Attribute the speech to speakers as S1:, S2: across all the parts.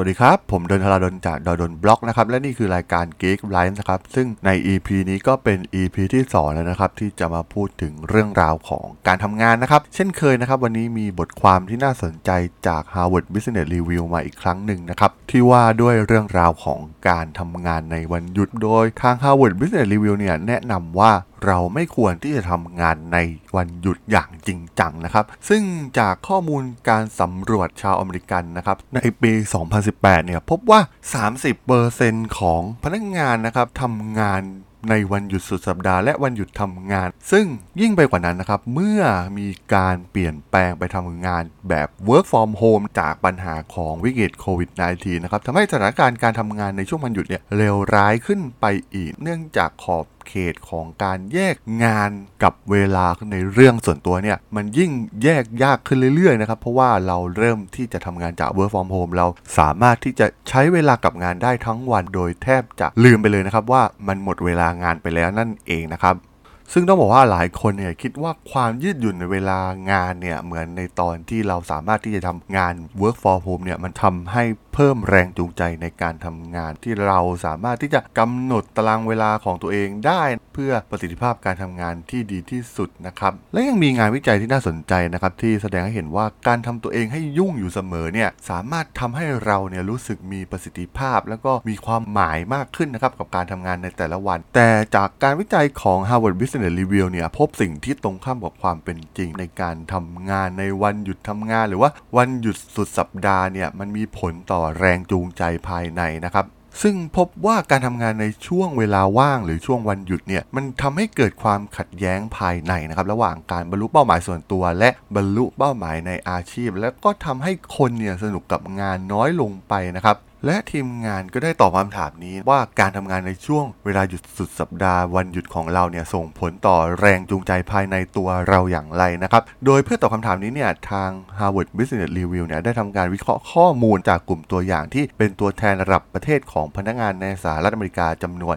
S1: สวัสดีครับ ผมเดินทราดนจากดอยดนบล็อกนะครับ และนี่คือรายการ Geek l i f e นะครับ ซึ่งใน EP นี้ก็เป็น EP ที่ 2 แล้วนะครับ ที่จะมาพูดถึงเรื่องราวของการทำงานนะครับ เช่นเคยนะครับ วันนี้มีบทความที่น่าสนใจจาก Harvard Business Review มาอีกครั้งหนึ่งนะครับ ที่ว่าด้วยเรื่องราวของการทำงานในวันหยุดโดยทาง Harvard Business Review เนี่ยแนะนำว่าเราไม่ควรที่จะทำงานในวันหยุดอย่างจริงจังนะครับ ซึ่งจากข้อมูลการสำรวจชาวอเมริกันนะครับ ในปี 2018 เนี่ยพบว่า 30%ของพนักงานนะครับทำงานในวันหยุดสุดสัปดาห์และวันหยุดทำงาน ซึ่งยิ่งไปกว่านั้นนะครับ เมื่อมีการเปลี่ยนแปลงไปทำงานแบบ work from home จากปัญหาของวิกฤตโควิด -19 นะครับทำให้สถานการณ์การทำงานในช่วงวันหยุดเนี่ยเลวร้ายขึ้นไปอีก เนื่องจากขอบ เขตของการแยกงานกับเวลาในเรื่องส่วนตัวเนี่ย มันยิ่งแยกยากขึ้นเรื่อยๆนะครับ เพราะว่าเราเริ่มที่จะทำงานจาก work from home เราสามารถที่จะใช้เวลากับงานได้ทั้งวันโดยแทบจะลืมไปเลยนะครับ ว่ามันหมดเวลางานไปแล้วนั่นเองนะครับซึ่งต้องบอกว่าหลายคนเนี่ยคิดว่าความยืดหยุ่นในเวลางานเนี่ยเหมือนในตอนที่เราสามารถที่จะทำงาน work from home เนี่ยมันทำให้ เพิ่มแรงจูงใจในการทำงานที่เราสามารถที่จะกำหนดตารางเวลาของตัวเองได้ เพื่อประสิทธิภาพการทำงานที่ดีที่สุดนะครับ และยังมีงานวิจัยที่น่าสนใจนะครับที่แสดงให้เห็นว่าการทำตัวเองให้ยุ่งอยู่เสมอเนี่ยสามารถทำให้เราเนี่ยรู้สึกมีประสิทธิภาพ แล้วก็มีความหมายมากขึ้นนะครับกับการทำงานในแต่ละวัน แต่จากการวิจัยของ Harvard Business Review เนี่ยพบสิ่งที่ตรงข้ามกับความเป็นจริง ในการทำงานในวันหยุดทำงาน หรือว่าวันหยุดสุดสัปดาห์เนี่ยมันมีผลต่อแรงจูงใจภายในนะครับซึ่งพบว่าการทำงานในช่วงเวลาว่างหรือช่วงวันหยุดเนี่ยมันทำให้เกิดความขัดแย้งภายในนะครับระหว่างการบรรลุเป้าหมายส่วนตัว และบรรลุเป้าหมายในอาชีพ และก็ทำให้คนเนี่ยสนุกกับงานน้อยลงไปนะครับ และทีมงานก็ได้ตอบคำถามนี้ว่าการทำงานในช่วงเวลาหยุดสุดสัปดาห์วันหยุดของเราเนี่ยส่งผลต่อแรงจูงใจภายในตัวเราอย่างไรนะครับ โดยเพื่อตอบคำถามนี้เนี่ยทาง Harvard Business Review เนี่ยได้ทำการวิเคราะห์ข้อมูลจากกลุ่มตัวอย่างที่เป็นตัวแทนระดับประเทศของพนักงานในสหรัฐอเมริกาจำนวน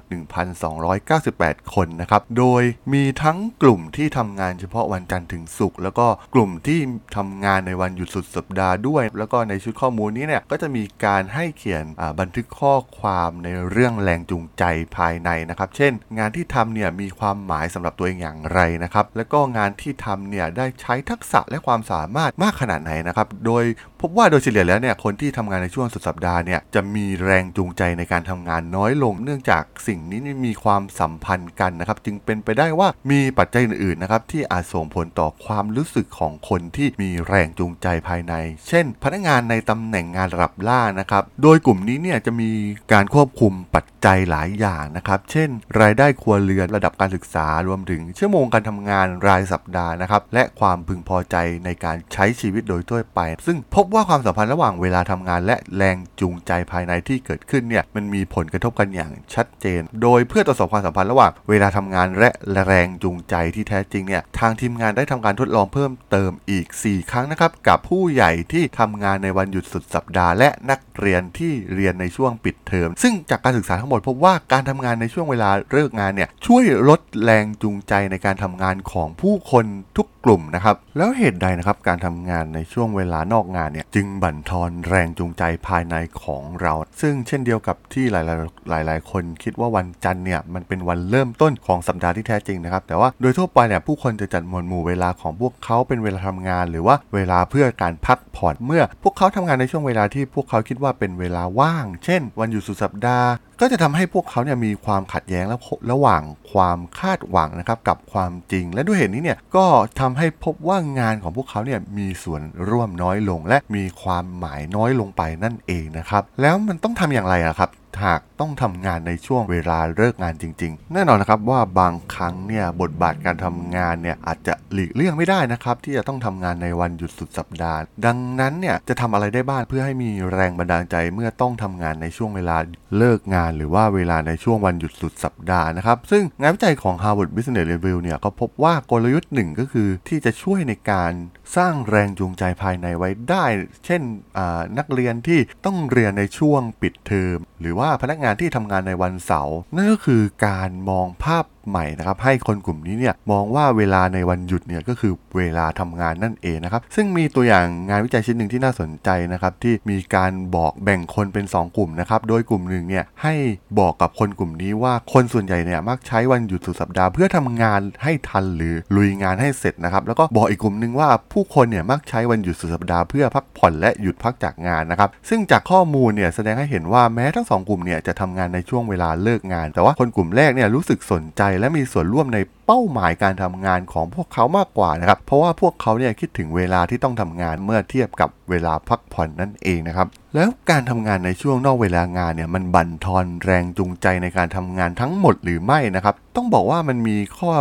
S1: 1,298 คนนะครับ โดยมีทั้งกลุ่มที่ทำงานเฉพาะวันจันทร์ถึงศุกร์แล้วก็กลุ่มที่ทำงานในวันหยุดสุดสัปดาห์ด้วย แล้วก็ในชุดข้อมูลนี้เนี่ยก็จะมีการให้เขียนบันทึกข้อความในเรื่องแรงจูงใจภายในนะครับ เช่น งานที่ทำเนี่ยมีความหมายสำหรับตัวเองอย่างไรนะครับ แล้วก็งานที่ทำเนี่ยได้ใช้ทักษะและความสามารถมากขนาดไหนนะครับ โดยพบว่าโดยเฉลี่ยแล้วเนี่ยคนที่ทำงานในช่วงสุดสัปดาห์เนี่ยจะมีแรงจูงใจในการทำงานน้อยลง เนื่องจากสิ่งนี้มีความสัมพันธ์กันนะครับ จึงเป็นไปได้ว่ามีปัจจัยอื่นๆนะครับที่อาจส่งผลต่อความรู้สึกของคนที่มีแรงจูงใจภายใน เช่น พนักงานในตำแหน่งงานระดับล่างนะครับ โดยกลุ่มนี้เนี่ยจะมีการควบคุมปัจจัยหลายอย่างนะครับ เช่น รายได้ครัวเรือนระดับการศึกษารวมถึงชั่วโมงการทำงานรายสัปดาห์นะครับ และความพึงพอใจในการใช้ชีวิตโดยทั่วไป ซึ่งพบว่าความสัมพันธ์ระหว่างเวลาทำงาน และแรงจูงใจภายในที่เกิดขึ้นเนี่ยมันมีผลกระทบกันอย่างชัดเจน โดยเพื่อตรวจสอบความสัมพันธ์ระหว่างเวลาทำงานและแรงจูงใจที่แท้จริงเนี่ยทางทีมงานได้ทำการทดลองเพิ่มเติมอีก 4 ครั้งนะครับกับผู้ใหญ่ที่ทำงานในวันหยุดสุดสัปดาห์และนักเรียนที่เรียนในช่วงปิดเทอม ซึ่งจากการศึกษาทั้งหมดพบว่าการทำงานในช่วงเวลาเลิกงานเนี่ยช่วยลดแรงจูงใจในการทำงานของผู้คนทุกกลุ่มนะครับ แล้วเหตุใดนะครับการทำงานในช่วงเวลานอกงานเนี่ยจึงบั่นทอนแรงจูงใจภายในของเรา ซึ่งเช่นเดียวกับที่หลายๆหลาย ๆ คนคิดว่าวันจันทร์เนี่ยมันเป็นวันเริ่มต้นของสัปดาห์ที่แท้จริงนะครับ แต่ว่าโดยทั่วไปเนี่ยผู้คนจะจัดหมวดหมู่เวลาของพวกเขาเป็นเวลาทำงาน หรือว่าเวลาเพื่อการพักผ่อนเมื่อ พวกเขาทำงานในช่วงเวลาที่พวกเขาคิดว่าเป็นเวลาว่าง เช่น วันหยุดสุดสัปดาห์ ก็จะทำให้พวกเขาเนี่ยมีความขัดแย้งและระหว่างความคาดหวังนะครับกับความจริง และด้วยเหตุนี้เนี่ยก็ทำให้พบว่างานของพวกเขาเนี่ยมีส่วนร่วมน้อยลง และมีความหมายน้อยลงไปนั่นเองนะครับแล้วมันต้องทำอย่างไรอะครับหากต้องทำงานในช่วงเวลาเลิกงานจริง ๆ แน่นอนนะครับว่าบางครั้งเนี่ยบทบาทการทำงานเนี่ยอาจจะหลีกเลี่ยงไม่ได้นะครับที่จะต้องทำงานในวันหยุดสุดสัปดาห์ ดังนั้นเนี่ยจะทำอะไรได้บ้างเพื่อให้มีแรงบันดาลใจเมื่อต้องทำงานในช่วงเวลาเลิกงานานหรือว่าเวลาในช่วงวันหยุดสุดสัปดาห์นะครับ ซึ่งงานวิจัยของ Harvard Business Review เนี่ยก็พบว่ากลยุทธ์หนึ่งก็คือที่จะช่วยในการสร้างแรงจูงใจภายในไว้ได้ เช่นนักเรียนที่ต้องเรียนในช่วงปิดเทอม หรือว่าพนักงานที่ทำงานในวันเสาร์นั่นก็คือการมองภาพใหม่นะครับให้คนกลุ่มนี้เนี่ยมองว่าเวลาในวันหยุดเนี่ยก็คือเวลาทำงานนั่นเองนะครับซึ่งมีตัวอย่างงานวิจัยชิ้นหนึ่งที่น่าสนใจนะครับที่มีการบอกแบ่งคนเป็น 2 กลุ่มนะครับโดยกลุ่มหนึ่งเนี่ยให้บอกกับคนกลุ่มนี้ว่าคนส่วนใหญ่เนี่ยมักใช้วันหยุดสุดสัปดาห์เพื่อทำงานให้ทันหรือลุยงานให้เสร็จนะครับแล้วก็บอกอีกกลุ่มหนึ่งว่าผู้คนเนี่ยมักใช้วันหยุดสุดสัปดาห์เพื่อพักผ่อนและหยุดพักจากงานนะครับซึ่งจากข้อมูลเนี่ยแสดงให้เห็นว่าแม้ทั้งสองกลุ่มเนี่ยจะทำงานในช่วงเวลาเลิกงาน แต่ว่าคนกลุ่มแรกเนี่ยรู้สึกสนใจและมีส่วนร่วมใน เป้าหมายการทำงานของพวกเขามากกว่านะครับ เพราะว่าพวกเขาเนี่ยคิดถึงเวลาที่ต้องทำงานเมื่อเทียบกับเวลาพักผ่อนนั่นเองนะครับ แล้วการทำงานในช่วงนอกเวลางานเนี่ยมันบั่นทอนแรงจูงใจในการทำงานทั้งหมดหรือไม่นะครับ ต้องบอกว่ามันมีข้อ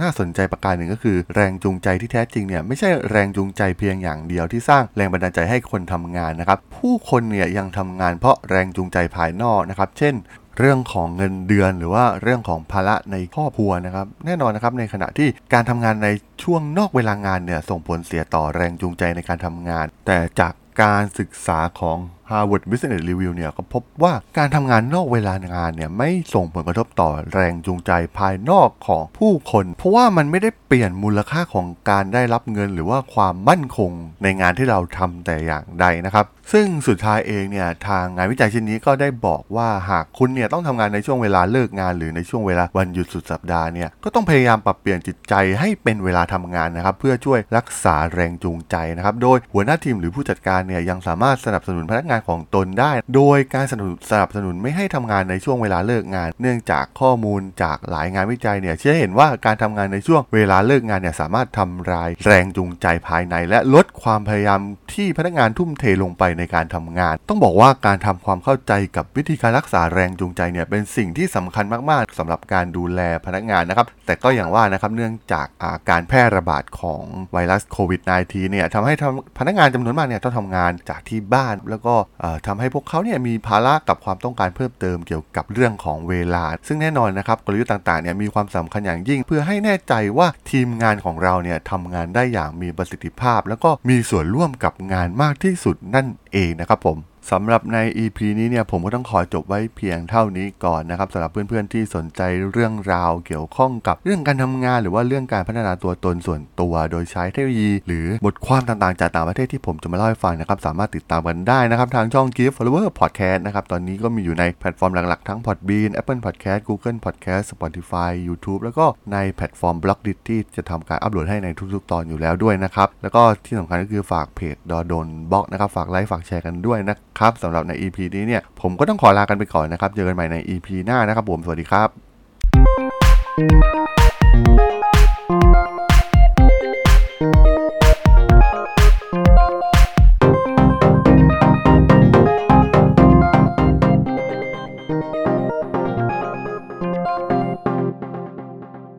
S1: น่าสนใจประการหนึ่งก็คือ แรงจูงใจที่แท้จริงเนี่ยไม่ใช่แรงจูงใจเพียงอย่างเดียวที่สร้างแรงบันดาลใจให้คนทำงานนะครับ ผู้คนเนี่ยยังทำงานเพราะแรงจูงใจภายนอกนะครับ เช่น เรื่องของเงินเดือนหรือว่าเรื่องของภาระในครอบครัวนะครับ แน่นอนนะครับในขณะที่การทำงานในช่วงนอกเวลางานเนี่ยส่งผลเสียต่อแรงจูงใจในการทำงาน แต่จากการศึกษาของ Harvard Business Review เนี่ยก็พบว่าการทำงานนอกเวลางานเนี่ยไม่ส่งผลกระทบต่อแรงจูงใจภายนอกของผู้คน เพราะว่ามันไม่ได้เปลี่ยนมูลค่าของการได้รับเงิน หรือว่าความมั่นคงในงานที่เราทำแต่อย่างใดนะครับ ซึ่งสุดท้ายเองเนี่ยทางงานวิจัยชิ้นนี้ก็ได้บอกว่าหากคุณเนี่ยต้องทำงานในช่วงเวลาเลิกงาน หรือในช่วงเวลาวันหยุดสุดสัปดาห์เนี่ยก็ต้องพยายามปรับเปลี่ยนจิตใจให้เป็นเวลาทำงานนะครับเพื่อช่วยรักษาแรงจูงใจนะครับโดยหัวหน้าทีมหรือผู้จัดการเนี่ยยังสามารถสนับสนุนพนักงานของตนได้ โดยการสนับสนุนสนับสนุนไม่ให้ทำงานในช่วงเวลาเลิกงาน เนื่องจากข้อมูลจากหลายงานวิจัยเนี่ยเชื่อเห็นว่าการทำงานในช่วงเวลาเลิกงานเนี่ยสามารถทำลายแรงจูงใจภายใน และลดความพยายามที่พนักงานทุ่มเทลงไปในการทำงาน ต้องบอกว่าการทำความเข้าใจกับวิธีการรักษาแรงจูงใจเนี่ยเป็นสิ่งที่สำคัญมากๆสำหรับการดูแลพนักงานนะครับ แต่ก็อย่างว่านะครับเนื่องจากาการแพร่ระบาดของไวรัสโควิด -19 เนี่ยทำให้พนักงานจำนวนมากเนี่ยต้องทำงานจากที่บ้านแล้วก็ทำให้พวกเขาเนี่ยมีภาระกับความต้องการเพิ่มเติมเกี่ยวกับเรื่องของเวลา ซึ่งแน่นอนนะครับกลยุทธ์ต่างๆเนี่ยมีความสำคัญอย่างยิ่ง เพื่อให้แน่ใจว่าทีมงานของเราเนี่ยทำงานได้อย่างมีประสิทธิภาพ แล้วก็มีส่วนร่วมกับงานมากที่สุดนั่นเองนะครับผม สำหรับใน EP นี้เนี่ยผมก็ต้องขอจบไว้เพียงเท่านี้ก่อนนะครับสำหรับเพื่อนๆที่สนใจเรื่องราวเกี่ยวข้องกับเรื่องการทำงาน หรือว่าเรื่องการพัฒนาตัวตนส่วนตัว โดยใช้เทคโนโลยี หรือบทความต่างๆจากต่างประเทศที่ผมจะมาเล่าให้ฟังนะครับสามารถติดตามกันได้นะครับทางช่อง Geek Forever Podcast นะครับตอนนี้ก็มีอยู่ในแพลตฟอร์มหลักๆทั้ง Podbean Apple Podcast Google Podcast Spotify YouTube แล้วก็ในแพลตฟอร์ม b l o g d i t ที่จะทำการอัปโหลดให้ในทุกๆ ตอนอยู่แล้วด้วยนะครับแล้วก็ที่สำคัญก็คือฝากเพจดอดนบล็อกนะครับฝากไลค์ฝากแชร์กันด้วยนะครับสำหรับใน EP นี้เนี่ยผมก็ต้องขอลากันไปก่อนนะครับ เจอกันใหม่ใน EP หน้านะครับผม สวัสดีครับ